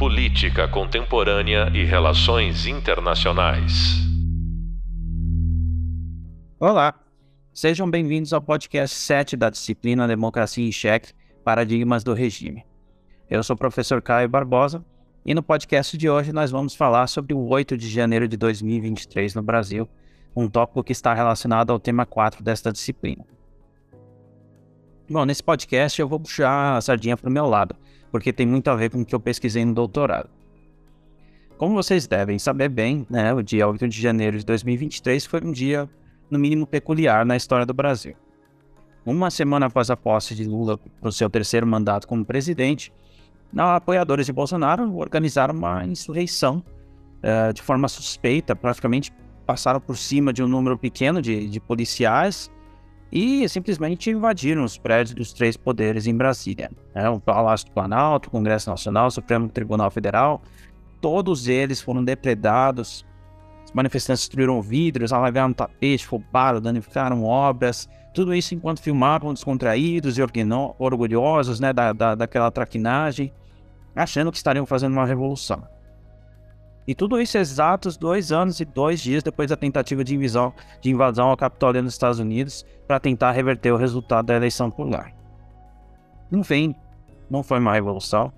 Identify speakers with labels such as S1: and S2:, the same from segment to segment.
S1: Política Contemporânea e Relações Internacionais.
S2: Olá, sejam bem-vindos ao podcast 7 da disciplina Democracia em Cheque Paradigmas do Regime. Eu sou o professor Caio Barbosa e no podcast de hoje nós vamos falar sobre o 8 de janeiro de 2023 no Brasil, um tópico que está relacionado ao tema 4 desta disciplina. Bom, nesse podcast eu vou puxar a sardinha para o meu lado, porque tem muito a ver com o que eu pesquisei no doutorado. Como vocês devem saber bem, né, o dia 8 de janeiro de 2023 foi um dia, no mínimo, peculiar na história do Brasil. Uma semana após a posse de Lula para o seu terceiro mandato como presidente, apoiadores de Bolsonaro organizaram uma insurreição uh, de forma suspeita, praticamente passaram por cima de um número pequeno de, de policiais e simplesmente invadiram os prédios dos três poderes em Brasília. Né? O Palácio do Planalto, o Congresso Nacional, o Supremo Tribunal Federal, todos eles foram depredados. Os manifestantes destruíram vidros, alagaram tapete, roubaram, danificaram obras. Tudo isso enquanto filmavam descontraídos e orgulhosos né, da, da, daquela traquinagem, achando que estariam fazendo uma revolução. E tudo isso exatos dois anos e dois dias depois da tentativa de invasão, de invasão ao Capitólio nos Estados Unidos para tentar reverter o resultado da eleição por lá. No fim, não foi uma revolução,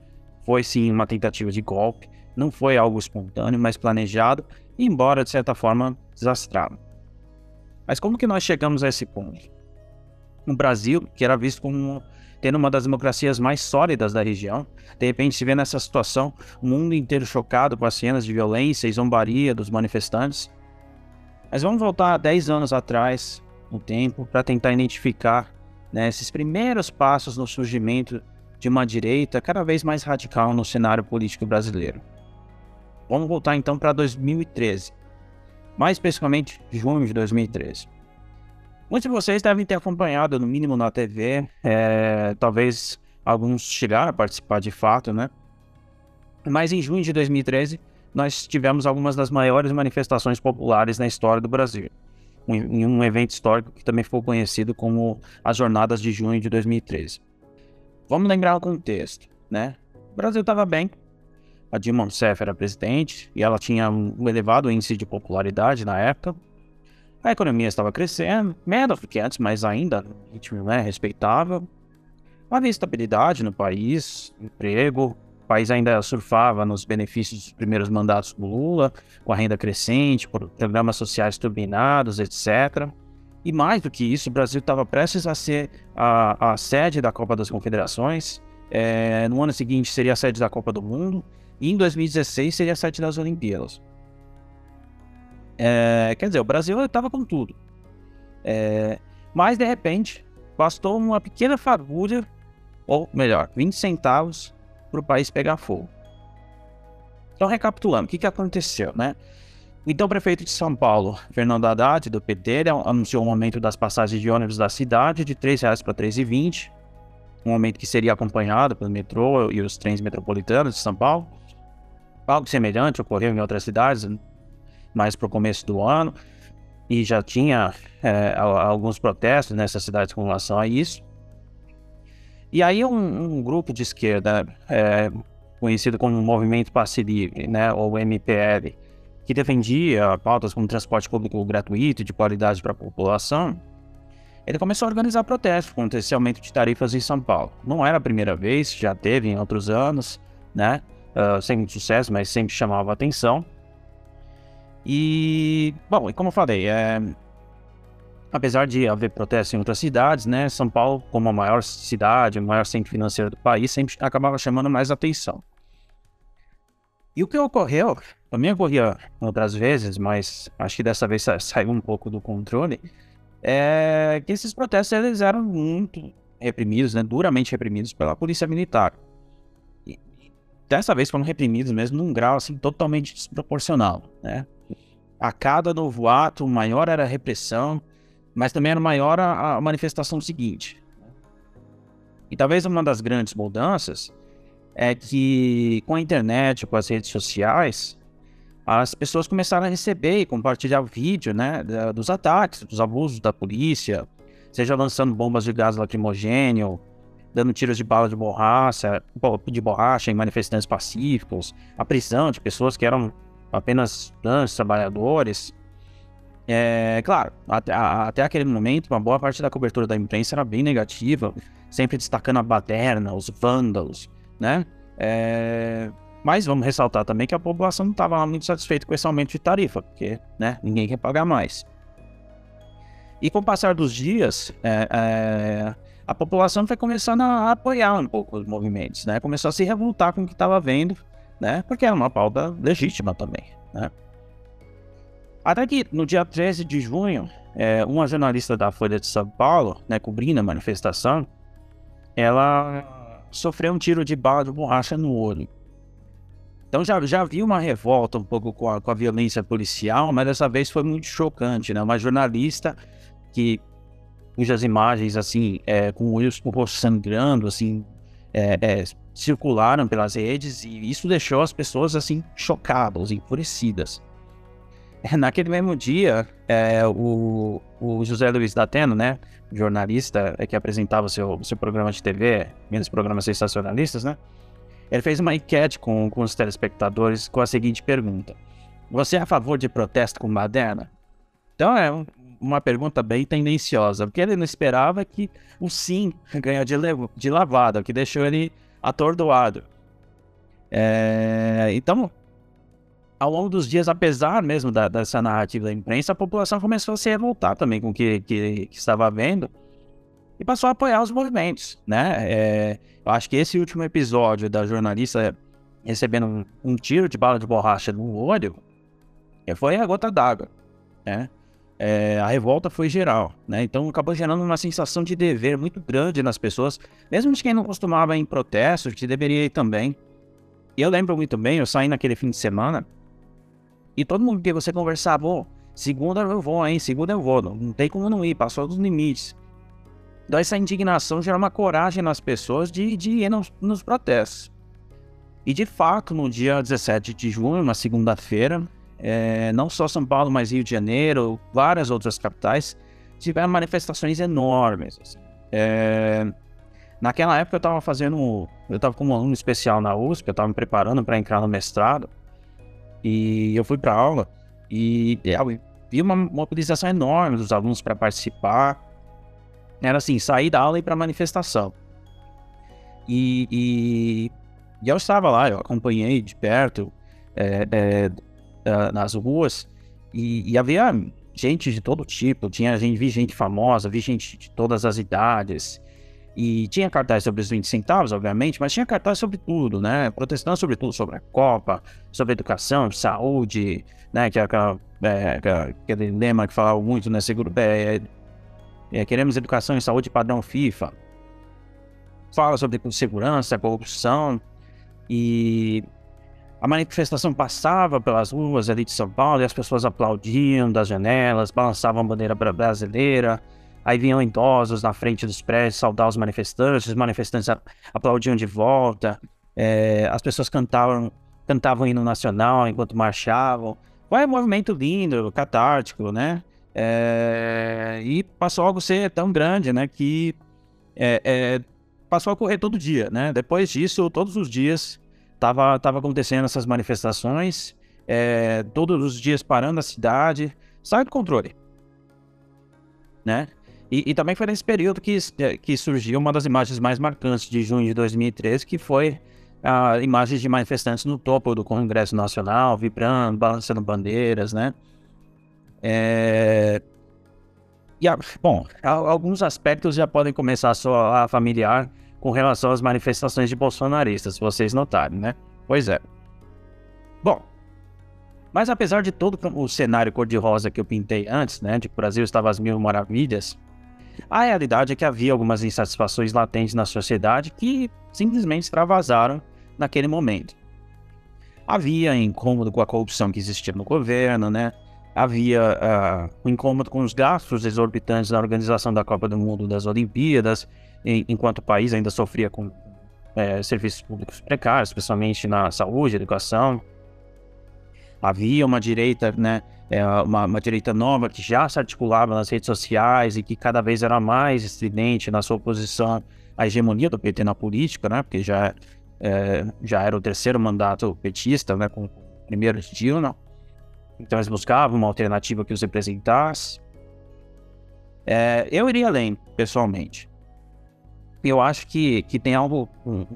S2: foi sim uma tentativa de golpe, não foi algo espontâneo, mas planejado, embora de certa forma desastrado. Mas como que nós chegamos a esse ponto? No Brasil, que era visto como tendo uma das democracias mais sólidas da região. De repente se vê nessa situação, o mundo inteiro chocado com as cenas de violência e zombaria dos manifestantes. Mas vamos voltar 10 anos atrás no tempo para tentar identificar né, esses primeiros passos no surgimento de uma direita cada vez mais radical no cenário político brasileiro. Vamos voltar então para 2013, mais especificamente junho de 2013. Muitos de vocês devem ter acompanhado, no mínimo na TV, é, talvez alguns chegaram a participar de fato, né? Mas em junho de 2013, nós tivemos algumas das maiores manifestações populares na história do Brasil, em um evento histórico que também ficou conhecido como as Jornadas de Junho de 2013. Vamos lembrar o contexto, né? O Brasil estava bem, a Dilma Rousseff era presidente e ela tinha um elevado índice de popularidade na época, a economia estava crescendo, menos do que antes, mas ainda no ritmo né, respeitável. Havia estabilidade no país, emprego, o país ainda surfava nos benefícios dos primeiros mandatos do Lula, com a renda crescente, programas sociais turbinados, etc. E mais do que isso, o Brasil estava prestes a ser a, a, sede da Copa das Confederações. É, no ano seguinte seria a sede da Copa do Mundo. E em 2016 seria a sede das Olimpíadas. É, quer dizer, o Brasil estava com tudo. É, mas, de repente, bastou uma pequena fagulha, ou melhor, 20 centavos, para o país pegar fogo. Então, recapitulando, o que, que aconteceu, né? O então prefeito de São Paulo, Fernando Haddad, do PT, anunciou um aumento das passagens de ônibus da cidade de R$ 3,00 para R$ 3,20, um aumento que seria acompanhado pelo metrô e os trens metropolitanos de São Paulo. Algo semelhante ocorreu em outras cidades, mais para o começo do ano, e já tinha é, alguns protestos nessas cidades com relação a isso. E aí um, um grupo de esquerda, é, conhecido como Movimento Passe Livre, né, ou MPL, que defendia pautas como transporte público gratuito e de qualidade para a população, ele começou a organizar protestos contra esse aumento de tarifas em São Paulo. Não era a primeira vez, já teve em outros anos, né? Uh, sem muito sucesso, mas sempre chamava atenção. E, bom, e como eu falei, é, apesar de haver protestos em outras cidades, né, São Paulo, como a maior cidade, o maior centro financeiro do país, sempre acabava chamando mais atenção. E o que ocorreu, também ocorria outras vezes, mas acho que dessa vez saiu um pouco do controle, é que esses protestos eles eram muito reprimidos, né, duramente reprimidos pela polícia militar. E dessa vez foram reprimidos mesmo num grau assim totalmente desproporcional, né? A cada novo ato, maior era a repressão, mas também era maior a, manifestação seguinte. E talvez uma das grandes mudanças é que com a internet, com as redes sociais, as pessoas começaram a receber e compartilhar vídeo né, dos ataques, dos abusos da polícia, seja lançando bombas de gás lacrimogênio, dando tiros de bala de borracha, de borracha em manifestantes pacíficos, a prisão de pessoas que eram apenas estudantes, trabalhadores. É, claro, até, até aquele momento, uma boa parte da cobertura da imprensa era bem negativa, sempre destacando a baderna, os vândalos, né? É, mas vamos ressaltar também que a população não estava muito satisfeita com esse aumento de tarifa, porque né, ninguém quer pagar mais. E com o passar dos dias, é, é, a população foi começando a apoiar um pouco os movimentos, né? Começou a se revoltar com o que estava vendo, né? Porque era uma pauta legítima também, né? Até que no dia 13 de junho, é, uma jornalista da Folha de São Paulo, né, cobrindo a manifestação, ela sofreu um tiro de bala de borracha no olho. Então já, já vi uma revolta um pouco com a, com a violência policial, mas dessa vez foi muito chocante, né? Uma jornalista que cujas imagens assim, é, com o olho sangrando, assim, é, é, circularam pelas redes e isso deixou as pessoas assim chocadas, enfurecidas. Naquele mesmo dia, é, o, o, José Luiz Dateno, né, jornalista é, que apresentava seu, seu programa de TV, menos programas sensacionalistas, né, ele fez uma enquete com, com os telespectadores com a seguinte pergunta: Você é a favor de protesto com baderna? Então é uma pergunta bem tendenciosa, porque ele não esperava que o sim ganha de, de lavada, o que deixou ele atordoado. É, então, ao longo dos dias, apesar mesmo da, dessa narrativa da imprensa, a população começou a se revoltar também com o que, que, que estava vendo e passou a apoiar os movimentos, né? É, eu acho que esse último episódio da jornalista recebendo um, tiro de bala de borracha no olho foi a gota d'água, né? É, a revolta foi geral, né? Então acabou gerando uma sensação de dever muito grande nas pessoas, mesmo de quem não costumava ir em protestos, que deveria ir também. E eu lembro muito bem, eu saí naquele fim de semana e todo mundo que você conversava, oh, segunda eu vou, hein? Segunda eu vou. Não, não tem como não ir, passou dos limites. Então essa indignação gera uma coragem nas pessoas de, de ir nos, nos protestos. E de fato, no dia 17 de junho, uma segunda-feira, é, não só São Paulo, mas Rio de Janeiro, várias outras capitais, tiveram manifestações enormes. Assim. É, naquela época eu estava fazendo, eu estava como aluno especial na USP, eu estava me preparando para entrar no mestrado. E eu fui para aula e eu vi uma mobilização enorme dos alunos para participar. Era assim, sair da aula e ir para manifestação. E, e, e, eu estava lá, eu acompanhei de perto é, é, nas ruas e, e, havia gente de todo tipo. Tinha gente, vi gente famosa, vi gente de todas as idades. E tinha cartaz sobre os 20 centavos, obviamente, mas tinha cartaz sobre tudo, né? Protestando sobre tudo, sobre a Copa, sobre educação, saúde, né? Que é, é, aquele lema que falava muito, né? Seguro, é, é, é, queremos educação e saúde padrão FIFA. Fala sobre segurança, corrupção. E a manifestação passava pelas ruas ali de São Paulo e as pessoas aplaudiam das janelas, balançavam a bandeira brasileira Aí vinham idosos na frente dos prédios saudar os manifestantes, os manifestantes aplaudiam de volta, é, as pessoas cantavam, cantavam hino nacional enquanto marchavam. Foi um movimento lindo, catártico, né? É, e passou algo ser tão grande, né? Que é, é, passou a ocorrer todo dia, né? Depois disso, todos os dias tava, tava acontecendo essas manifestações, é, todos os dias parando a cidade, sai do controle, né? E, e, também foi nesse período que, é, que surgiu uma das imagens mais marcantes de junho de 2013, que foi a imagens de manifestantes no topo do Congresso Nacional, vibrando, balançando bandeiras, né? É... E, bom, alguns aspectos já podem começar a soar familiar com relação às manifestações de bolsonaristas, vocês notarem, né? Pois é. Bom, mas apesar de todo o cenário cor-de-rosa que eu pintei antes, né, de que o Brasil estava às mil maravilhas, a realidade é que havia algumas insatisfações latentes na sociedade que simplesmente extravasaram naquele momento. Havia incômodo com a corrupção que existia no governo, né? Havia uh, o incômodo com os gastos exorbitantes na organização da Copa do Mundo das Olimpíadas, em, enquanto o país ainda sofria com é, serviços públicos precários, especialmente na saúde, educação. Havia uma direita, né, é, uma, uma, direita nova que já se articulava nas redes sociais e que cada vez era mais estridente na sua oposição a hegemonia do PT na política, né? Porque já, é, já era o terceiro mandato petista, né? Com o primeiro de Dilma. Então eles buscavam uma alternativa que os representasse. É, eu iria além, pessoalmente. Eu acho que, que tem algo. Um,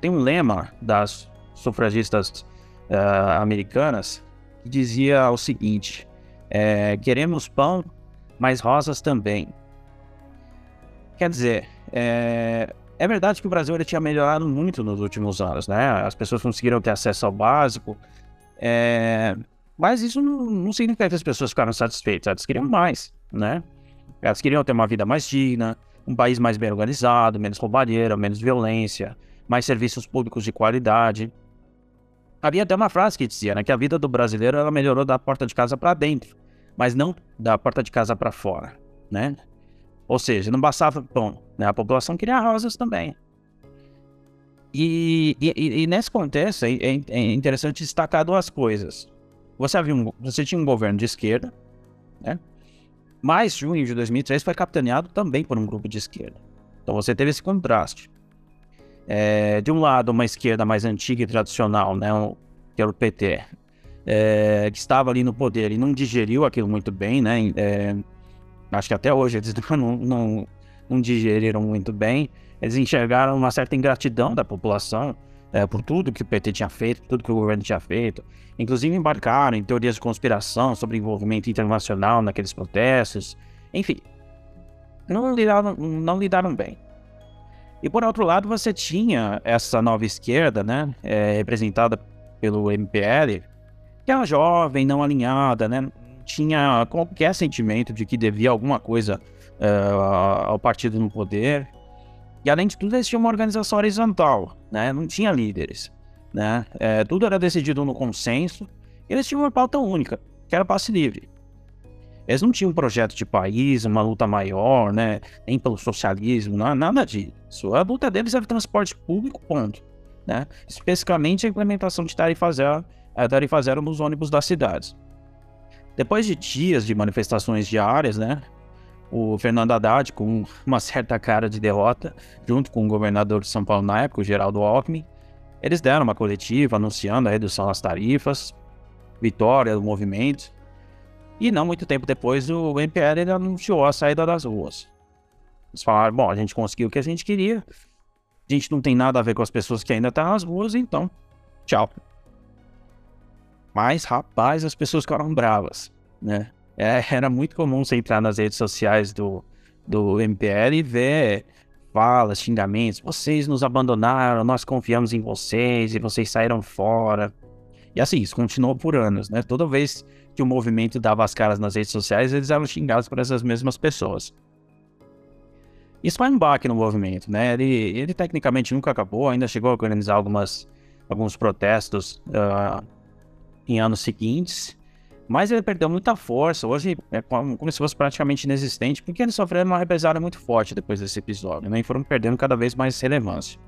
S2: tem um lema das sufragistas uh, americanas que dizia o seguinte: é, queremos pão, mas rosas também. Quer dizer, é, é verdade que o Brasil ele tinha melhorado muito nos últimos anos, né? As pessoas conseguiram ter acesso ao básico, é, mas isso não, não significa que as pessoas ficaram satisfeitas, elas queriam mais, né? Elas queriam ter uma vida mais digna, um país mais bem organizado, menos roubalheira, menos violência, mais serviços públicos de qualidade. Havia até uma frase que dizia né, que a vida do brasileiro ela melhorou da porta de casa para dentro, mas não da porta de casa para fora, né? Ou seja, não bastava pão, né? A população queria rosas também. E, e, e nesse contexto é, é, é, interessante destacar duas coisas. Você, havia um, você tinha um governo de esquerda, né? Mas junho de 2003 foi capitaneado também por um grupo de esquerda. Então você teve esse contraste. É, de um lado, uma esquerda mais antiga e tradicional, né, que era o PT, é, que estava ali no poder e não digeriu aquilo muito bem, né? É, acho que até hoje eles não, não, não, digeriram muito bem. Eles enxergaram uma certa ingratidão da população é, por tudo que o PT tinha feito, tudo que o governo tinha feito. Inclusive embarcaram em teorias de conspiração sobre envolvimento internacional naqueles protestos. Enfim, não lidaram, não lidaram bem. E por outro lado, você tinha essa nova esquerda, né, é, representada pelo MPL, que era jovem, não alinhada, né, tinha qualquer sentimento de que devia alguma coisa uh, ao partido no poder. E além de tudo, eles tinham uma organização horizontal, né, não tinha líderes, né, é, tudo era decidido no consenso. E eles tinham uma pauta única, que era passe livre. Eles não tinham um projeto de país, uma luta maior, né? Nem pelo socialismo, não, nada disso. A luta deles era transporte público, ponto. Né? Especificamente a implementação de tarifa zero, a tarifa zero nos ônibus das cidades. Depois de dias de manifestações diárias, né? O Fernando Haddad, com uma certa cara de derrota, junto com o governador de São Paulo na época, o Geraldo Alckmin, eles deram uma coletiva anunciando a redução das tarifas, vitória do movimento, e não muito tempo depois, o MPL anunciou a saída das ruas. Eles falaram: bom, a gente conseguiu o que a gente queria, a gente não tem nada a ver com as pessoas que ainda estão nas ruas, então, tchau. Mas, rapaz, as pessoas ficaram bravas, né? É, era muito comum você entrar nas redes sociais do, do MPL e ver falas, xingamentos. Vocês nos abandonaram, nós confiamos em vocês e vocês saíram fora. E assim, isso continuou por anos, né? Toda vez que o movimento dava as caras nas redes sociais, eles eram xingados por essas mesmas pessoas. Isso foi um baque no movimento, né? Ele, ele tecnicamente nunca acabou, ainda chegou a organizar algumas, alguns protestos uh, em anos seguintes, mas ele perdeu muita força. Hoje é como, se fosse praticamente inexistente, porque eles sofreram uma represália muito forte depois desse episódio, né? E foram perdendo cada vez mais relevância.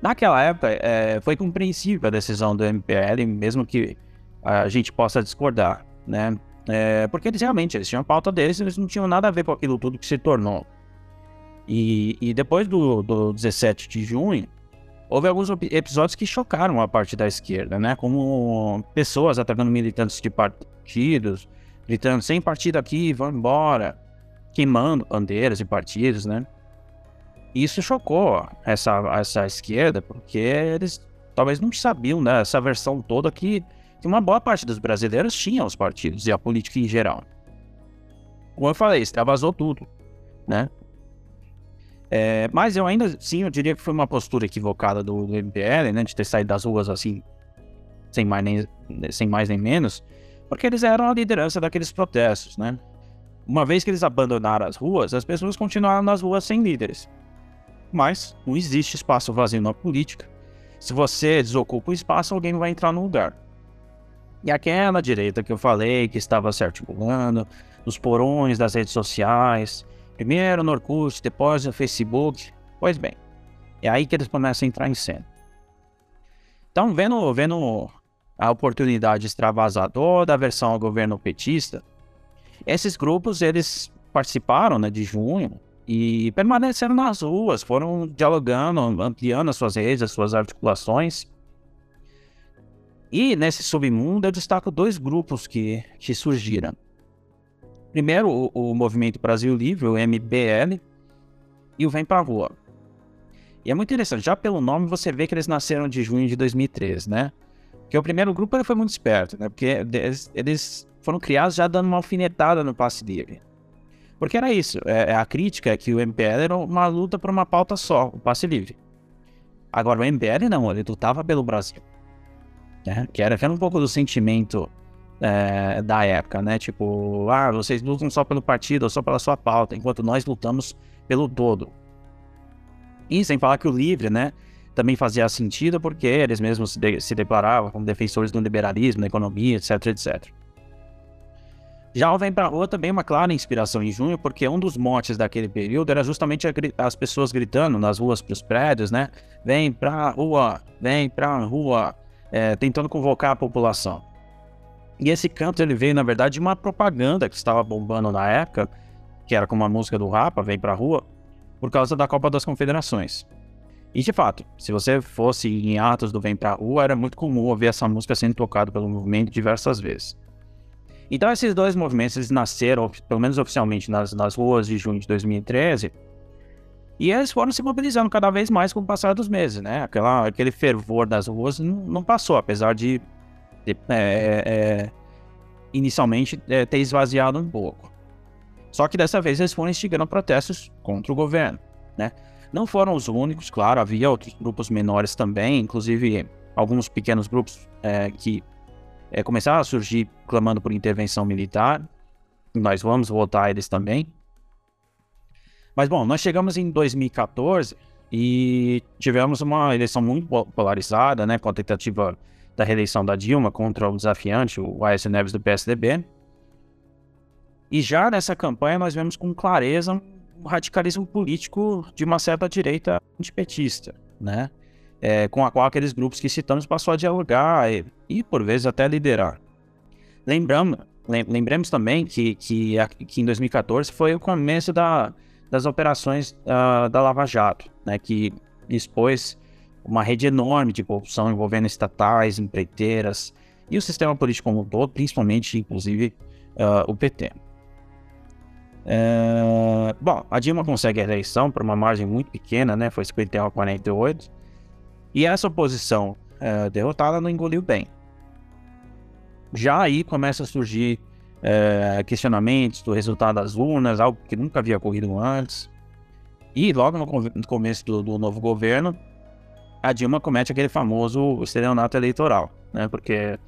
S2: Naquela época, é, foi compreensível a decisão do MPL, mesmo que a gente possa discordar, né? É, porque eles realmente eles tinham a pauta deles, eles não tinham nada a ver com aquilo tudo que se tornou. E, e depois do, do 17 de junho, houve alguns episódios que chocaram a parte da esquerda, né? Como pessoas atacando militantes de partidos, gritando sem partido aqui, vão embora, queimando bandeiras de partidos, né? Isso chocou essa, essa esquerda, porque eles talvez não sabiam, né? Essa versão toda que que uma boa parte dos brasileiros tinha os partidos e a política em geral. Como eu falei, extravasou tudo, né? É, mas eu ainda, sim, eu diria que foi uma postura equivocada do, MPL, né? De ter saído das ruas assim, sem mais, nem, sem mais nem menos, porque eles eram a liderança daqueles protestos, né? Uma vez que eles abandonaram as ruas, as pessoas continuaram nas ruas sem líderes. Mas não existe espaço vazio na política. Se você desocupa o espaço, alguém vai entrar no lugar. E aquela direita que eu falei, que estava se articulando, nos porões das redes sociais, primeiro no Orkut, depois no Facebook, pois bem, é aí que eles começam a entrar em cena. Então, vendo, vendo a oportunidade de extravasar toda a versão ao governo petista, esses grupos, eles participaram né, de junho e permaneceram nas ruas, foram dialogando, ampliando as suas redes, as suas articulações. E nesse submundo eu destaco dois grupos que, que surgiram. Primeiro, o, o Movimento Brasil Livre, o MBL, e o Vem Pra Rua. E é muito interessante, já pelo nome você vê que eles nasceram de junho de 2013, né? Porque o primeiro grupo ele foi muito esperto, né? Porque eles, eles foram criados já dando uma alfinetada no passe livre. Porque era isso, é, é a crítica é que o MBL era uma luta por uma pauta só, o passe livre. Agora, o MBL não, ele lutava pelo Brasil. Né? Que era, era um pouco do sentimento é, da época, né? Tipo, ah, vocês lutam só pelo partido ou só pela sua pauta, enquanto nós lutamos pelo todo. E sem falar que o livre, né? Também fazia sentido porque eles mesmos se, de se declaravam como defensores do liberalismo, da economia, etc, etc. Já o Vem Pra Rua também é uma clara inspiração em junho, porque um dos motes daquele período era justamente as pessoas gritando nas ruas para os prédios, né? Vem pra rua, vem pra rua, é, tentando convocar a população. E esse canto ele veio, na verdade, de uma propaganda que estava bombando na época, que era como a música do Rapa, Vem Pra Rua, por causa da Copa das Confederações. E de fato, se você fosse em atos do Vem Pra Rua, era muito comum ouvir essa música sendo tocada pelo movimento diversas vezes. Então esses dois movimentos eles nasceram, pelo menos oficialmente, nas, nas ruas de junho de 2013, e eles foram se mobilizando cada vez mais com o passar dos meses, né? Aquela, aquele fervor das ruas não, não passou, apesar de é, é, é inicialmente é, ter esvaziado um pouco. Só que dessa vez eles foram instigando protestos contra o governo, né? Não foram os únicos, claro, havia outros grupos menores também, inclusive alguns pequenos grupos é, que é, começaram a surgir clamando por intervenção militar. Nós vamos votar eles também. Mas bom, nós chegamos em 2014 e tivemos uma eleição muito polarizada, né, com a tentativa da reeleição da Dilma contra o desafiante, o Aécio Neves do PSDB. E já nessa campanha nós vemos com clareza um radicalismo político de uma certa direita antipetista, né? é, com a qual aqueles grupos que citamos passou a dialogar e, e por vezes até liderar. Lembramos, lembremos também que, que, que, em 2014 foi o começo da, das operações uh, da Lava Jato, né, que expôs uma rede enorme de corrupção envolvendo estatais, empreiteiras e o sistema político como um todo, principalmente, inclusive, uh, o PT. É, bom, a Dilma consegue a eleição por uma margem muito pequena, né? Foi 51 a 48. E essa oposição é, derrotada não engoliu bem. Já aí começa a surgir questionamentos do resultado das urnas, algo que nunca havia ocorrido antes. E logo no, no começo do, do, novo governo, a Dilma comete aquele famoso estelionato eleitoral, né? Porque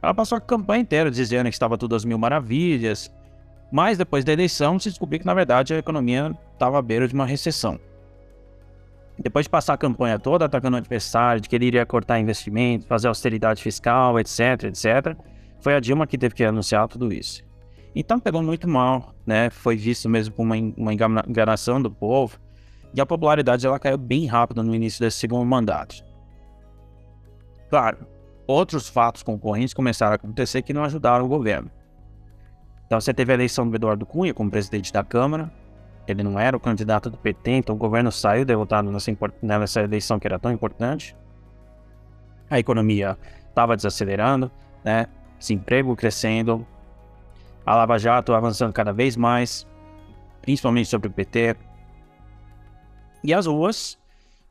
S2: ela passou a campanha inteira dizendo que estava tudo às mil maravilhas, mas depois da eleição se descobriu que na verdade a economia estava à beira de uma recessão. Depois de passar a campanha toda atacando o adversário, de que ele iria cortar investimentos, fazer austeridade fiscal, etc, etc, foi a Dilma que teve que anunciar tudo isso. Então pegou muito mal, né? Foi visto mesmo como uma, uma enganação do povo. E a popularidade ela caiu bem rápido no início desse segundo mandato. Claro, outros fatos concorrentes começaram a acontecer que não ajudaram o governo. Então você teve a eleição do Eduardo Cunha como presidente da Câmara, ele não era o candidato do PT, então o governo saiu derrotado nessa, nessa eleição que era tão importante. A economia estava desacelerando, né? Desemprego crescendo, a Lava Jato avançando cada vez mais, principalmente sobre o PT. E as ruas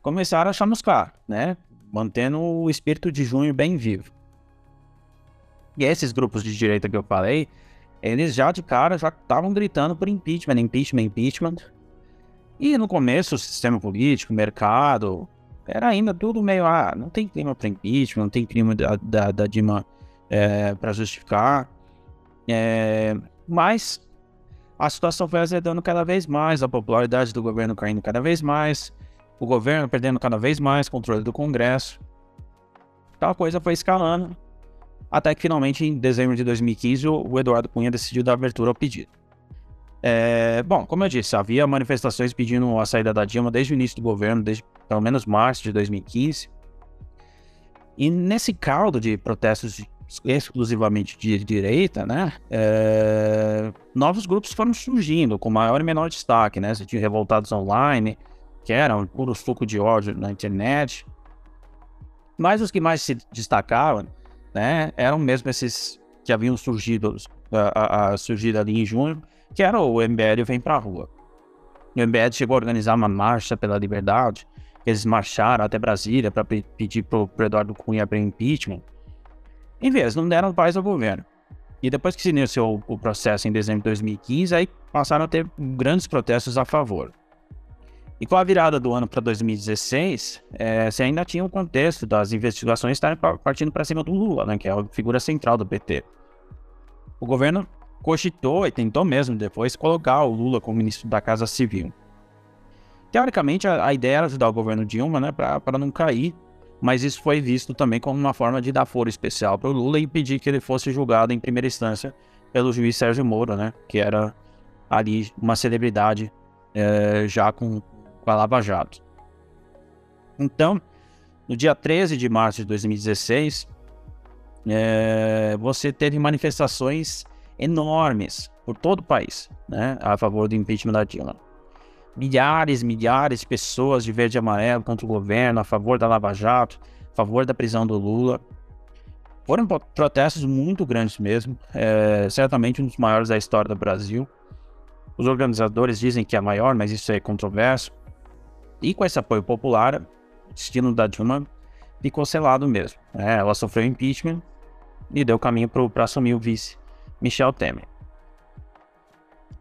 S2: começaram a chamuscar, né? Mantendo o espírito de junho bem vivo. E esses grupos de direita que eu falei, eles já de cara já estavam gritando por impeachment, impeachment, impeachment. E no começo o sistema político, o mercado, era ainda tudo meio, ah, não tem clima para impeachment, não tem clima da, da, da Dilma é, para justificar. É, mas a situação foi azedando cada vez mais, a popularidade do governo caindo cada vez mais, o governo perdendo cada vez mais controle do Congresso. A coisa foi escalando até que finalmente, em dezembro de 2015, o Eduardo Cunha decidiu dar abertura ao pedido. É, bom, como eu disse, havia manifestações pedindo a saída da Dilma desde o início do governo, desde pelo menos março de 2015. E nesse caldo de protestos exclusivamente de direita, né? É, novos grupos foram surgindo com maior e menor destaque, né? Você tinha revoltados online, que eram um puro suco de ódio na internet. Mas os que mais se destacavam, né? Eram mesmo esses que haviam surgido, a, a, a surgido ali em junho, que era o MBL Vem Pra Rua. O MBL chegou a organizar uma marcha pela liberdade, eles marcharam até Brasília para pedir pro, pro Eduardo Cunha abrir impeachment. Em vez, não deram paz ao governo. E depois que se iniciou o processo em dezembro de 2015, aí passaram a ter grandes protestos a favor. E com a virada do ano para 2016, é, você ainda tinha o contexto das investigações estarem partindo para cima do Lula, né, que é a figura central do PT. O governo cogitou e tentou mesmo depois colocar o Lula como ministro da Casa Civil. Teoricamente, a, a ideia era ajudar o governo Dilma, né, para não cair, mas isso foi visto também como uma forma de dar foro especial para o Lula e impedir que ele fosse julgado em primeira instância pelo juiz Sérgio Moro, né, que era ali uma celebridade é, já com, com a Lava Jato. Então, no dia 13 de março de 2016, é, você teve manifestações enormes por todo o país né, a favor do impeachment da Dilma milhares, milhares de pessoas de verde e amarelo contra o governo, a favor da Lava Jato, a favor da prisão do Lula. Foram protestos muito grandes mesmo, é, certamente um dos maiores da história do Brasil. Os organizadores dizem que é maior, mas isso é controverso. E com esse apoio popular, o destino da Dilma ficou selado mesmo. É, ela sofreu impeachment e deu caminho para assumir o vice Michel Temer.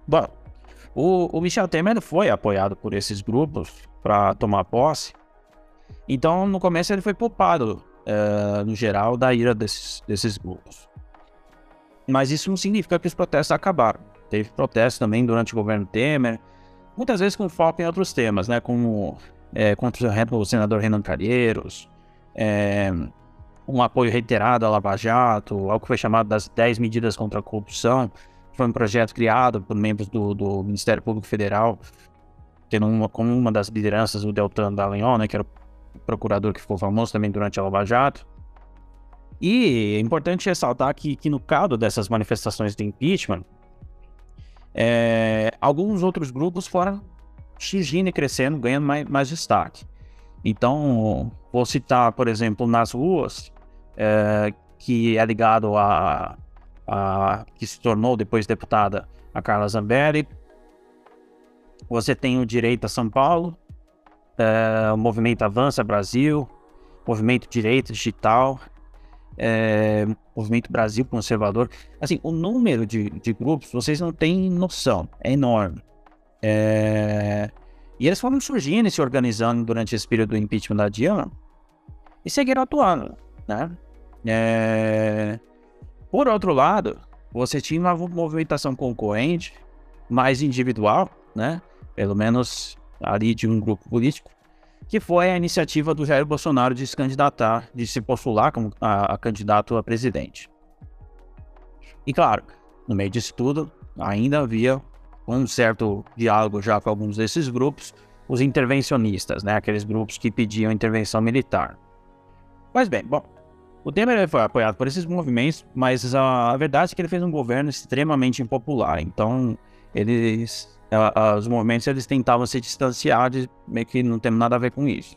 S2: Bom, o, o Michel Temer foi apoiado por esses grupos para tomar posse. Então, no começo, ele foi poupado, uh, no geral, da ira desses, desses grupos. Mas isso não significa que os protestos acabaram. Teve protestos também durante o governo Temer, muitas vezes com foco em outros temas, né? Como é, contra o senador Renan Calheiros, é, um apoio reiterado à Lava Jato, algo que foi chamado das 10 medidas contra a corrupção foi um projeto criado por membros do, do Ministério Público Federal, tendo uma, como uma das lideranças o Deltan Dallagnol, né, que era o procurador que ficou famoso também durante a Lava Jato. E é importante ressaltar que, que no caso dessas manifestações de impeachment, é, alguns outros grupos foram surgindo e crescendo, ganhando mais, mais destaque. Então, vou citar, por exemplo, nas ruas, é, que é ligado a a, que se tornou depois deputada, a Carla Zambelli. Você tem o Direita São Paulo, é, o Movimento Avança Brasil, Movimento Direito Digital, é, Movimento Brasil Conservador. Assim, o número de, de grupos, vocês não têm noção, é enorme. É, e eles foram surgindo e se organizando durante esse período do impeachment da Dilma e seguiram atuando, né? É, por outro lado, você tinha uma movimentação concorrente, mais individual, né? Pelo menos ali de um grupo político, que foi a iniciativa do Jair Bolsonaro de se candidatar, de se postular como a, a candidato a presidente. E claro, no meio disso tudo, ainda havia um certo diálogo já com alguns desses grupos, os intervencionistas, né? Aqueles grupos que pediam intervenção militar. Pois bem, bom, o Temer foi apoiado por esses movimentos, mas a, a verdade é que ele fez um governo extremamente impopular. Então, eles, a, a, os movimentos eles tentavam se distanciar de meio que não tem nada a ver com isso.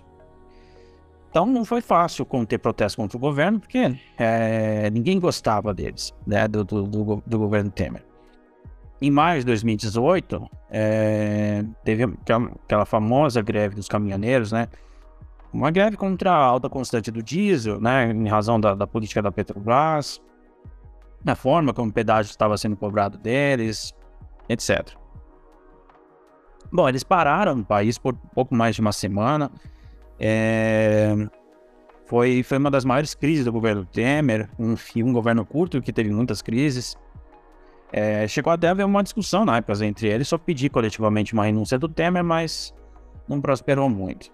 S2: Então, não foi fácil conter protesto contra o governo, porque é, ninguém gostava deles, né, do, do, do, do, governo Temer. Em maio de 2018, é, teve aquela famosa greve dos caminhoneiros, né? Uma greve contra a alta constante do diesel, né, em razão da, da política da Petrobras, na forma como o pedágio estava sendo cobrado deles, etc. Bom, eles pararam no país por pouco mais de uma semana. É... Foi, foi uma das maiores crises do governo Temer, um, um governo curto que teve muitas crises. É, chegou até a haver uma discussão na época entre eles sobre pedir coletivamente uma renúncia do Temer, mas não prosperou muito.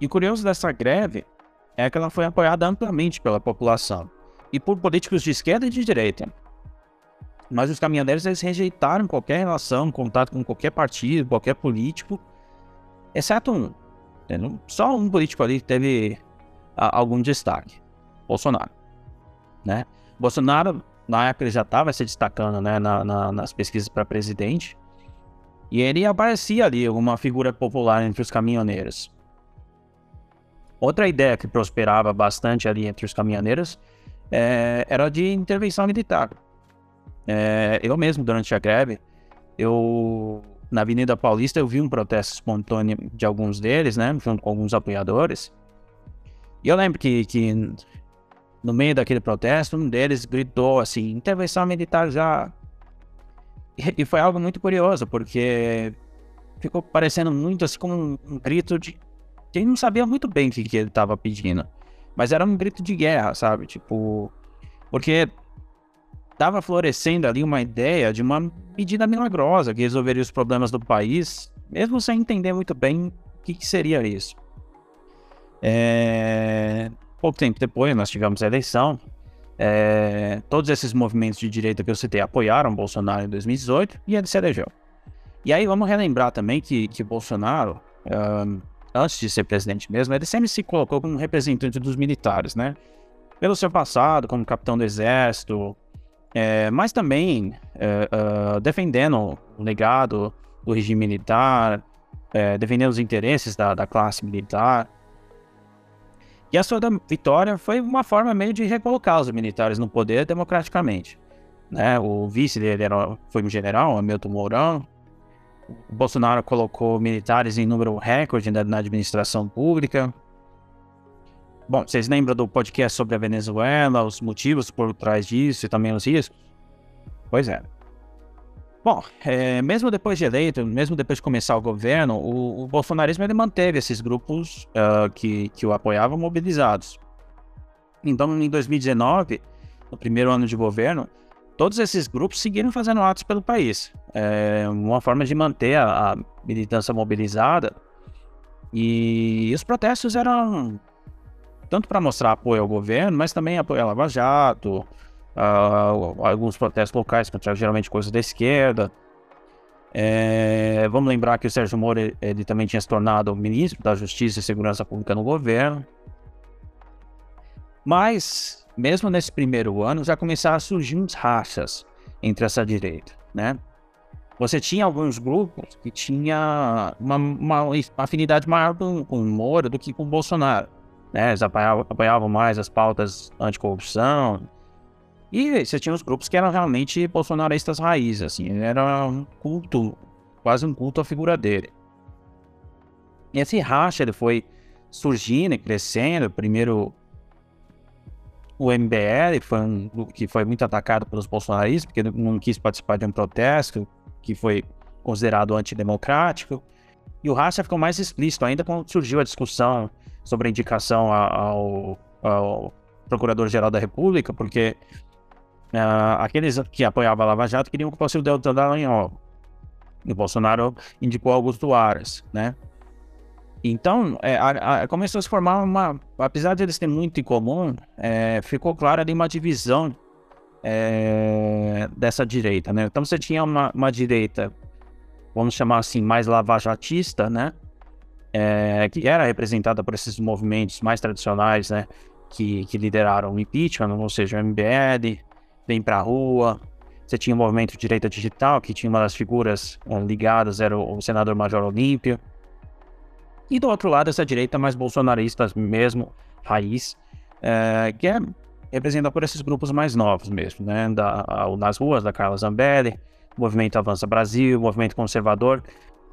S2: E curioso dessa greve é que ela foi apoiada amplamente pela população e por políticos de esquerda e de direita. Mas os caminhoneiros eles rejeitaram qualquer relação, contato com qualquer partido, qualquer político, exceto um. Só um político ali teve algum destaque: Bolsonaro. né? Bolsonaro, na época, ele já estava se destacando, né, na, na, nas pesquisas para presidente, e ele aparecia ali, uma figura popular entre os caminhoneiros. Outra ideia que prosperava bastante ali entre os caminhoneiros é, era de intervenção militar. É, eu mesmo, durante a greve, eu na Avenida Paulista eu vi um protesto espontâneo de alguns deles, né, junto com alguns apoiadores. E eu lembro que, que no meio daquele protesto, um deles gritou assim: intervenção militar já. E, e foi algo muito curioso, porque ficou parecendo muito assim como um, um grito de. Quem não sabia muito bem o que, que ele estava pedindo. Mas era um grito de guerra, sabe? Tipo. Porque estava florescendo ali uma ideia de uma medida milagrosa que resolveria os problemas do país, mesmo sem entender muito bem o que, que seria isso. É... Pouco tempo depois, nós tivemos a eleição. É... Todos esses movimentos de direita que eu citei apoiaram Bolsonaro em 2018 e ele se elegeu. E aí vamos relembrar também que, que Bolsonaro, antes de ser presidente mesmo, ele sempre se colocou como representante dos militares, né? Pelo seu passado como capitão do exército, é, mas também é, uh, defendendo o legado do regime militar, é, defendendo os interesses da, da, classe militar. E a sua vitória foi uma forma meio de recolocar os militares no poder democraticamente. Né? O vice dele era, foi um general, Hamilton Mourão. O Bolsonaro colocou militares em número recorde na administração pública. Bom, vocês lembram do podcast sobre a Venezuela, os motivos por trás disso e também os riscos? Pois é. Bom, é, mesmo depois de eleito, mesmo depois de começar o governo, o, o bolsonarismo ele manteve esses grupos uh, que, que o apoiavam mobilizados. Então, em 2019, no primeiro ano de governo, todos esses grupos seguiram fazendo atos pelo país. É uma forma de manter a, a militância mobilizada. E os protestos eram tanto para mostrar apoio ao governo, mas também apoio à Lava Jato, alguns protestos locais contra geralmente coisas da esquerda. É, vamos lembrar que o Sérgio Moro ele também tinha se tornado ministro da Justiça e Segurança Pública no governo. Mas, mesmo nesse primeiro ano, já começaram a surgir uns rachas entre essa direita, né? Você tinha alguns grupos que tinha uma, uma afinidade maior com, com o Moro do que com Bolsonaro né? Eles apoiavam, apoiavam mais as pautas anticorrupção. E você tinha os grupos que eram realmente bolsonaristas raízes, assim, era um culto, quase um culto à figura dele. E esse racha ele foi surgindo e crescendo. Primeiro, o MBL foi um que foi muito atacado pelos bolsonaristas, porque não quis participar de um protesto que foi considerado antidemocrático. E o racha ficou mais explícito ainda quando surgiu a discussão sobre a indicação ao, ao Procurador-Geral da República, porque uh, aqueles que apoiavam a Lava Jato queriam que fosse o Deltan Dallagnol. E o Bolsonaro indicou Augusto Aras, né? Então, é, a, a, começou a se formar uma. Apesar de eles terem muito em comum, é, ficou clara ali uma divisão é, dessa direita, né? Então, você tinha uma, uma direita, vamos chamar assim, mais lavajatista, né? é, que era representada por esses movimentos mais tradicionais, né, que, que lideraram o impeachment, ou seja, o MBL, Vem Pra Rua. Você tinha o movimento Direita Digital, que tinha uma das figuras é, ligadas, era o, senador Major Olímpio. E do outro lado, essa direita mais bolsonarista mesmo, raiz, é, que é representada por esses grupos mais novos mesmo, né, da, nas ruas, da Carla Zambelli, Movimento Avança Brasil, Movimento Conservador,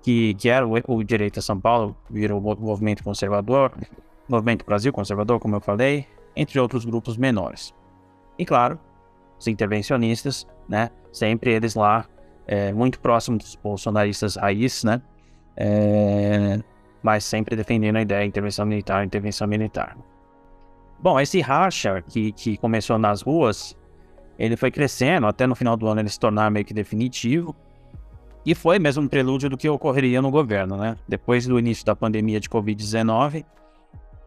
S2: que, que era o, o direito a São Paulo, virou o movimento conservador, movimento Brasil conservador, como eu falei, entre outros grupos menores. E claro, os intervencionistas, né, sempre eles lá, é, muito próximos dos bolsonaristas raiz, né, é, mas sempre defendendo a ideia de intervenção militar, intervenção militar. Bom, esse racha que, que começou nas ruas, ele foi crescendo, até no final do ano ele se tornar meio que definitivo, e foi mesmo um prelúdio do que ocorreria no governo, né? Depois do início da pandemia de Covid-19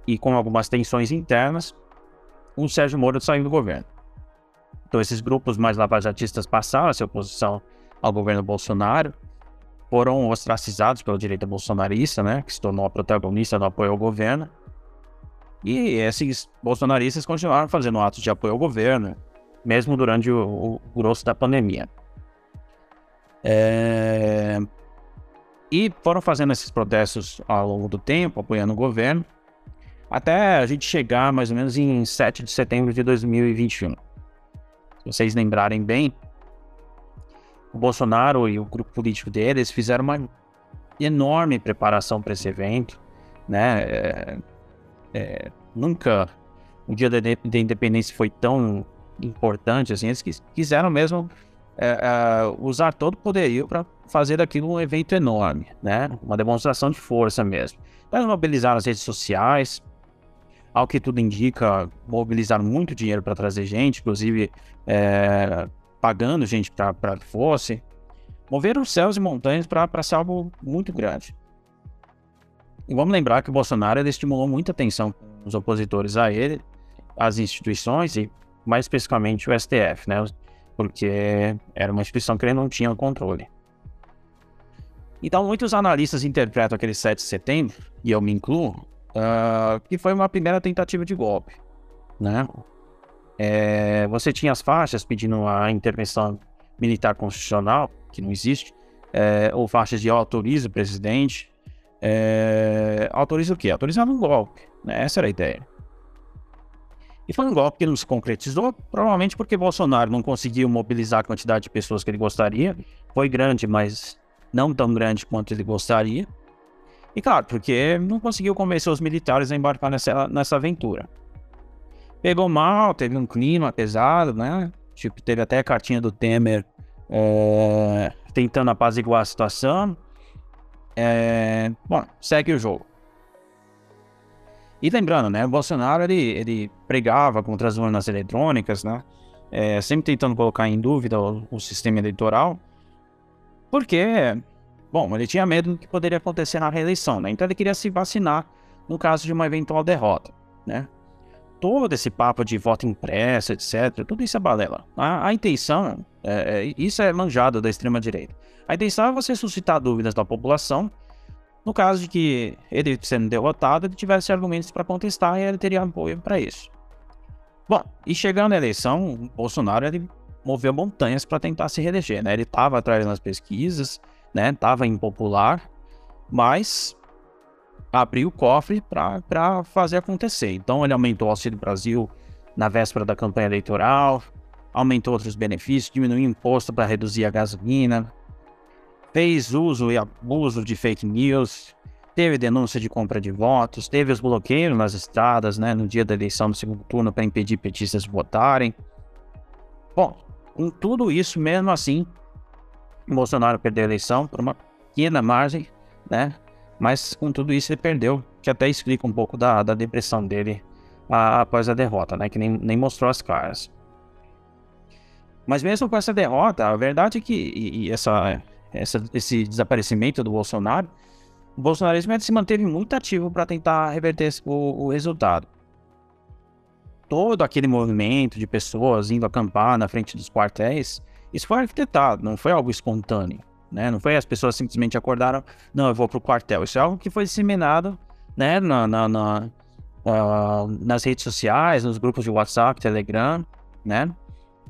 S2: e com algumas tensões internas, o Sérgio Moro saiu do governo. Então, esses grupos mais lavajatistas passaram a ser oposição ao governo Bolsonaro, foram ostracizados pela direita bolsonarista, né? Que se tornou a protagonista do apoio ao governo. E esses bolsonaristas continuaram fazendo atos de apoio ao governo, mesmo durante o, o grosso da pandemia. É... E foram fazendo esses protestos ao longo do tempo, apoiando o governo, até a gente chegar mais ou menos em 7 de setembro de 2021. Se vocês lembrarem bem, o Bolsonaro e o grupo político deles fizeram uma enorme preparação para esse evento, né? É, é, nunca o dia da, independência foi tão importante assim. Eles quiseram mesmo é, é, usar todo o poderio para fazer daquilo um evento enorme, né? Uma demonstração de força mesmo. Eles mobilizaram as redes sociais, ao que tudo indica, mobilizaram muito dinheiro para trazer gente, inclusive é, pagando gente para que fosse. Moveram céus e montanhas para ser algo muito grande. E vamos lembrar que o Bolsonaro estimulou muita atenção com os opositores a ele, as instituições e mais especificamente o STF, né? Porque era uma instituição que ele não tinha controle. Então, muitos analistas interpretam aquele 7 de setembro, e eu me incluo, uh, que foi uma primeira tentativa de golpe, né? É, você tinha as faixas pedindo a intervenção militar constitucional, que não existe, é, ou faixas de autoriza o presidente. É, autoriza o quê? Autorizava um golpe. Né? Essa era a ideia. E foi um golpe que não se concretizou, provavelmente porque Bolsonaro não conseguiu mobilizar a quantidade de pessoas que ele gostaria. Foi grande, mas não tão grande quanto ele gostaria. E claro, porque não conseguiu convencer os militares a embarcar nessa, nessa aventura pegou mal, teve um clima pesado, né? Tipo, teve até a cartinha do Temer é, tentando apaziguar a situação. É, bom, segue o jogo. E lembrando, né? O Bolsonaro ele, ele pregava contra as urnas eletrônicas, né? É, sempre tentando colocar em dúvida o, o, sistema eleitoral, porque, bom, ele tinha medo do que poderia acontecer na reeleição, né? Então ele queria se vacinar no caso de uma eventual derrota, né? Todo esse papo de voto impresso, etc., tudo isso é balela. A, a intenção, é, é, isso é manjado da extrema-direita. A intenção é você suscitar dúvidas da população, no caso de que ele sendo derrotado, ele tivesse argumentos para contestar e ele teria apoio para isso. Bom, e chegando à eleição, Bolsonaro ele moveu montanhas para tentar se reeleger, né? Ele estava atrás nas pesquisas, né? Tava impopular, mas abrir o cofre para fazer acontecer. Então ele aumentou o Auxílio Brasil na véspera da campanha eleitoral, aumentou outros benefícios, diminuiu o imposto para reduzir a gasolina, fez uso e abuso de fake news, teve denúncia de compra de votos, teve os bloqueios nas estradas né, no dia da eleição do segundo turno para impedir petistas votarem. Bom, com tudo isso, mesmo assim, Bolsonaro perdeu a eleição por uma pequena margem, né? Mas com tudo isso ele perdeu, que até explica um pouco da, da depressão dele a, após a derrota, né? Que nem, nem mostrou as caras. Mas mesmo com essa derrota, a verdade é que e, e essa, essa, esse desaparecimento do Bolsonaro, o bolsonarismo se manteve muito ativo para tentar reverter o, o resultado. Todo aquele movimento de pessoas indo acampar na frente dos quartéis, isso foi arquitetado, não foi algo espontâneo. Né? Não foi as pessoas simplesmente acordaram, não, eu vou pro quartel. Isso é algo que foi disseminado né? na, na, na uh, nas redes sociais, nos grupos de WhatsApp, Telegram, né?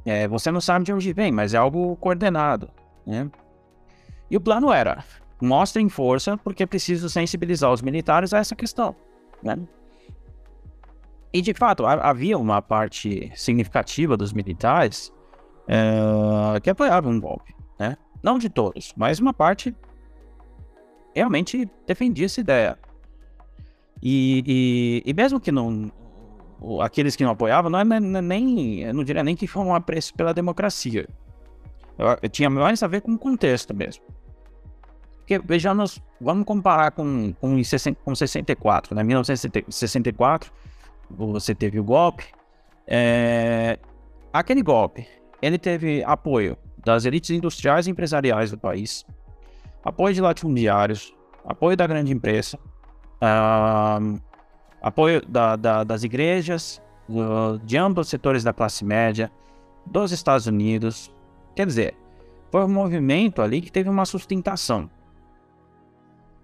S2: É, você não sabe de onde vem, mas é algo coordenado, né? E o plano era, mostrem força porque é preciso sensibilizar os militares a essa questão, né? E de fato, havia uma parte significativa dos militares uh, que apoiavam um golpe, né? Não de todos, mas uma parte realmente defendia essa ideia. E, e, e mesmo que não. Aqueles que não apoiavam, não é nem. Eu não diria nem que foi um apreço pela democracia. Eu, eu tinha mais a ver com o contexto mesmo. Porque vejamos, vamos comparar com, com, com 64, né? 1964, você teve o golpe. É, aquele golpe, ele teve apoio das elites industriais e empresariais do país, apoio de latifundiários, apoio da grande imprensa, uh, apoio da, da, das igrejas, uh, de ambos setores da classe média, dos Estados Unidos. Quer dizer, foi um movimento ali que teve uma sustentação.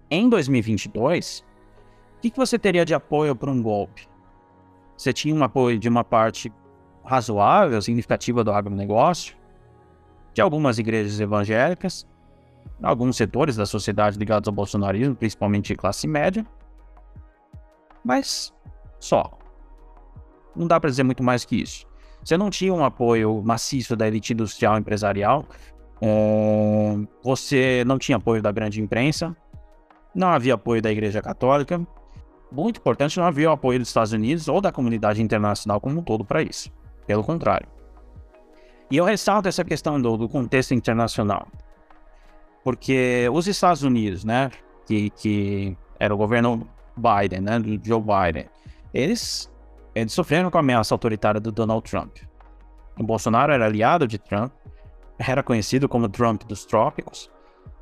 S2: Em 2022, o que, que você teria de apoio para um golpe? você tinha um apoio de uma parte razoável, significativa do agronegócio, de algumas igrejas evangélicas, alguns setores da sociedade ligados ao bolsonarismo, principalmente classe média, mas só. Não dá para dizer muito mais que isso. Você não tinha um apoio maciço da elite industrial empresarial, é, você não tinha apoio da grande imprensa, não havia apoio da Igreja Católica, muito importante, não havia o apoio dos Estados Unidos ou da comunidade internacional como um todo para isso. Pelo contrário. E eu ressalto essa questão do, do, contexto internacional. Porque os Estados Unidos, né, que, que era o governo Biden, né, do Joe Biden, eles, eles sofreram com a ameaça autoritária do Donald Trump. O Bolsonaro era aliado de Trump, era conhecido como Trump dos trópicos.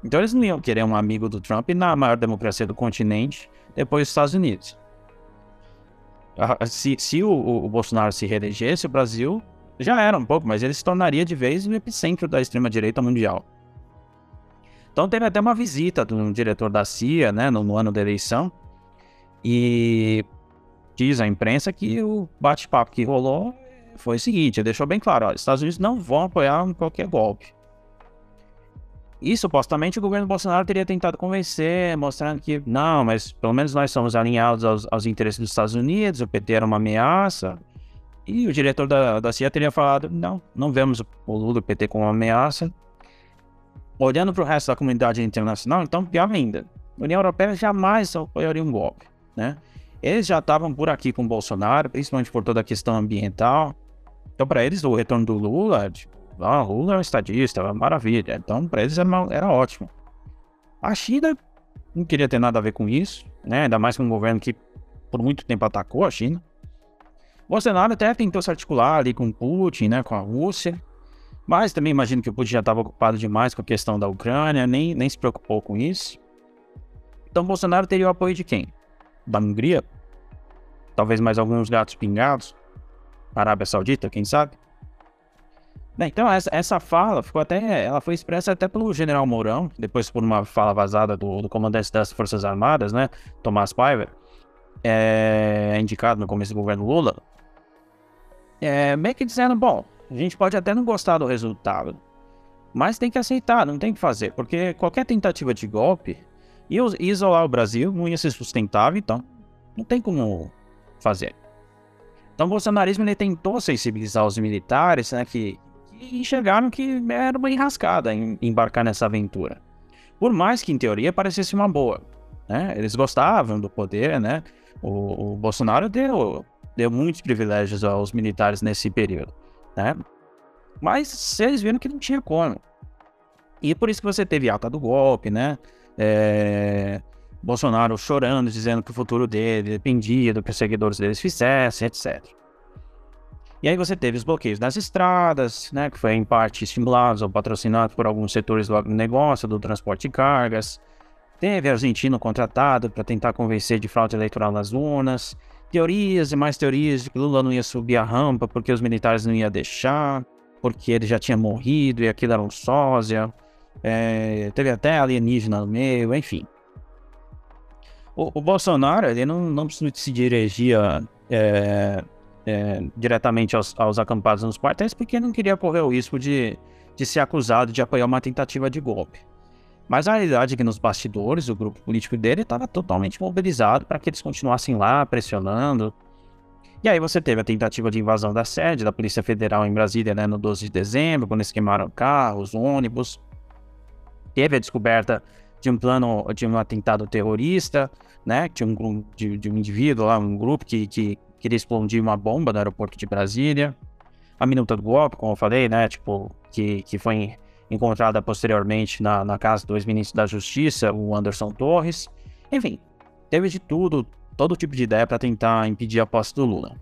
S2: Então eles não iam querer um amigo do Trump na maior democracia do continente, depois dos Estados Unidos. Ah, se, se o, o, Bolsonaro se reelegesse, o Brasil já era um pouco, mas ele se tornaria de vez o epicentro da extrema-direita mundial. Então teve até uma visita do diretor da CIA, né, no, no ano da eleição, e diz a imprensa que o bate-papo que rolou foi o seguinte, deixou bem claro, os Estados Unidos não vão apoiar qualquer golpe. E supostamente o governo Bolsonaro teria tentado convencer, mostrando que não, mas pelo menos nós somos alinhados aos, aos interesses dos Estados Unidos, o PT era uma ameaça. E o diretor da, da CIA teria falado: não, não vemos o Lula e o PT como uma ameaça. Olhando para o resto da comunidade internacional, então pior ainda. A União Europeia jamais apoiaria um golpe, né? Eles já estavam por aqui com o Bolsonaro, principalmente por toda a questão ambiental. Então, para eles, o retorno do Lula, tipo, ah, Lula é um estadista, maravilha. Então, para eles era, era ótimo. A China não queria ter nada a ver com isso, né? Ainda mais com um governo que por muito tempo atacou a China. Bolsonaro até tentou se articular ali com Putin, né? Com a Rússia. Mas também imagino que o Putin já estava ocupado demais com a questão da Ucrânia, nem, nem se preocupou com isso. Então Bolsonaro teria o apoio de quem? Da Hungria? Talvez mais alguns gatos pingados? Arábia Saudita, quem sabe? Então essa, essa fala ficou até, ela foi expressa até pelo General Mourão, depois por uma fala vazada do, do comandante das Forças Armadas, né, Tomás Paiva, é, indicado no começo do governo Lula, é, meio que dizendo, bom, a gente pode até não gostar do resultado, mas tem que aceitar, não tem que fazer, porque qualquer tentativa de golpe ia isolar o Brasil, não ia ser sustentável, então não tem como fazer. Então o bolsonarismo ele tentou sensibilizar os militares, né, que enxergaram que era uma enrascada em embarcar nessa aventura. Por mais que em teoria parecesse uma boa. Né? Eles gostavam do poder, né? O, o Bolsonaro deu, deu muitos privilégios aos militares nesse período. Né? Mas eles viram que não tinha como. E por isso que você teve ata do golpe, né? É... Bolsonaro chorando, dizendo que o futuro dele dependia do que os seguidores deles fizessem, etc. E aí você teve os bloqueios das estradas, né, que foi em parte estimulados ou patrocinados por alguns setores do negócio, do transporte de cargas. Teve argentino contratado para tentar convencer de fraude eleitoral nas urnas. Teorias e mais teorias de que Lula não ia subir a rampa porque os militares não iam deixar, porque ele já tinha morrido e aquilo era um sósia. É, teve até alienígena no meio, enfim. O, o Bolsonaro, ele não, não se dirigia é, é, diretamente aos, aos, acampados nos quartéis porque não queria correr o risco de, de ser acusado de apoiar uma tentativa de golpe. Mas a realidade é que nos bastidores o grupo político dele estava totalmente mobilizado para que eles continuassem lá pressionando. E aí você teve a tentativa de invasão da sede da Polícia Federal em Brasília né, no 12 de dezembro, quando eles queimaram carros, ônibus. Teve a descoberta de um plano de um atentado terrorista, né? De um, de, de um indivíduo lá, um grupo que, que queria explodir uma bomba no aeroporto de Brasília. A minuta do golpe, como eu falei, né? Tipo, que, que foi encontrada posteriormente na, na casa do ex-ministro da Justiça, o Anderson Torres. Enfim, teve de tudo, todo tipo de ideia para tentar impedir a posse do Lula.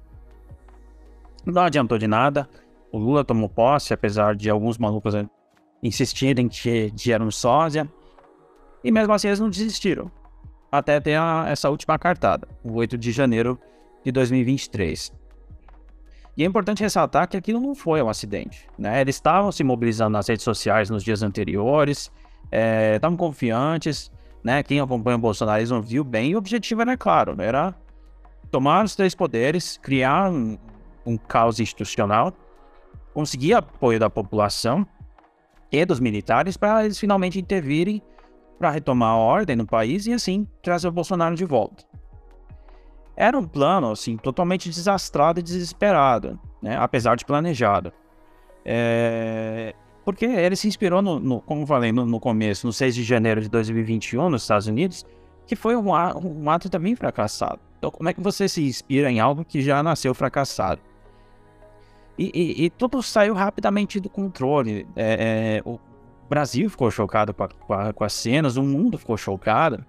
S2: Não adiantou de nada. O Lula tomou posse, apesar de alguns malucos insistirem que, que era um sósia. E mesmo assim eles não desistiram. Até ter a, essa última cartada, o 8 de janeiro de 2023. E é importante ressaltar que aquilo não foi um acidente. Né? Eles estavam se mobilizando nas redes sociais nos dias anteriores, é, estavam confiantes. Né? Quem acompanha o bolsonarismo viu bem e o objetivo era claro: era tomar os três poderes, criar um, um caos institucional, conseguir apoio da população e dos militares para eles finalmente intervirem para retomar a ordem no país e assim trazer o Bolsonaro de volta. Era um plano assim totalmente desastrado e desesperado, né? apesar de planejado. É... Porque ele se inspirou, no, no como falei no, no, começo, no 6 de janeiro de 2021, nos Estados Unidos, que foi um, um ato também fracassado. Então, como é que você se inspira em algo que já nasceu fracassado? E, e, e tudo saiu rapidamente do controle. É, é, o Brasil ficou chocado com, a, com, as cenas, o mundo ficou chocado.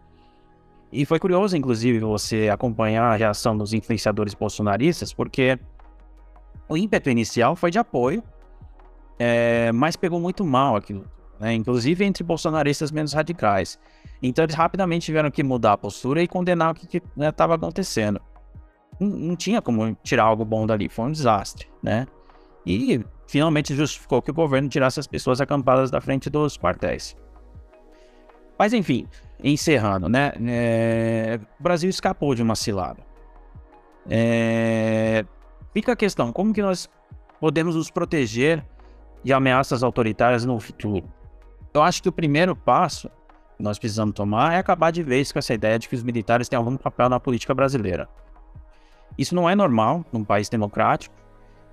S2: E foi curioso, inclusive, você acompanhar a reação dos influenciadores bolsonaristas, porque o ímpeto inicial foi de apoio, é, mas pegou muito mal aquilo, né? inclusive entre bolsonaristas menos radicais. Então eles rapidamente tiveram que mudar a postura e condenar o que estava né, acontecendo. Não, não, tinha como tirar algo bom dali, foi um desastre, né? E finalmente justificou que o governo tirasse as pessoas acampadas da frente dos quartéis. Mas enfim, encerrando, né? É, o Brasil escapou de uma cilada. É, fica a questão, como que nós podemos nos proteger de ameaças autoritárias no futuro? Eu acho que o primeiro passo que nós precisamos tomar é acabar de vez com essa ideia de que os militares têm algum papel na política brasileira. Isso não é normal num país democrático.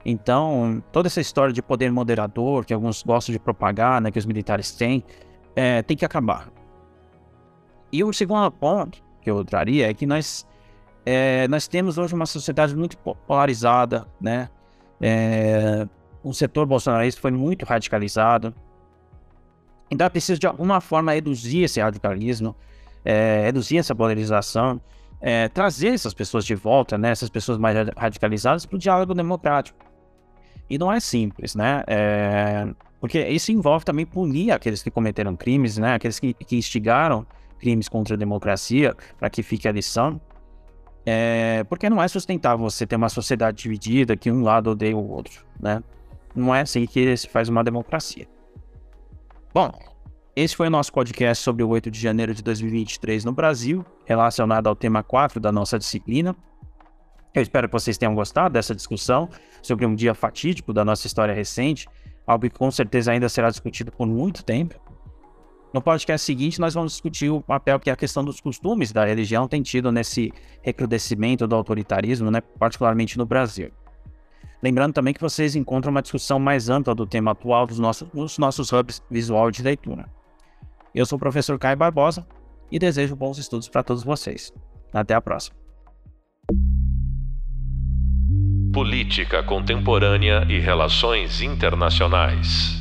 S2: Então, toda essa história de poder moderador que alguns gostam de propagar, né, que os militares têm, é, tem que acabar. E o segundo ponto que eu traria é que nós, é, nós temos hoje uma sociedade muito polarizada, né? É, o setor bolsonarista foi muito radicalizado. Então é preciso de alguma forma reduzir esse radicalismo, é, reduzir essa polarização, é, trazer essas pessoas de volta, né, essas pessoas mais radicalizadas, para o diálogo democrático. E não é simples, né? É, porque isso envolve também punir aqueles que cometeram crimes, né? Aqueles que, que instigaram crimes contra a democracia, para que fique a lição. É, porque não é sustentável você ter uma sociedade dividida, que um lado odeia o outro, né? Não é assim que se faz uma democracia. Bom, esse foi o nosso podcast sobre o 8 de janeiro de 2023 no Brasil, relacionado ao tema 4 da nossa disciplina. Eu espero que vocês tenham gostado dessa discussão sobre um dia fatídico da nossa história recente, algo que com certeza ainda será discutido por muito tempo. No podcast seguinte, nós vamos discutir o papel que a questão dos costumes da religião tem tido nesse recrudescimento do autoritarismo, né, particularmente no Brasil. Lembrando também que vocês encontram uma discussão mais ampla do tema atual dos nossos, nos nossos hubs visual de leitura. Eu sou o professor Caio Barbosa e desejo bons estudos para todos vocês. Até a próxima.
S1: Política Contemporânea e Relações Internacionais.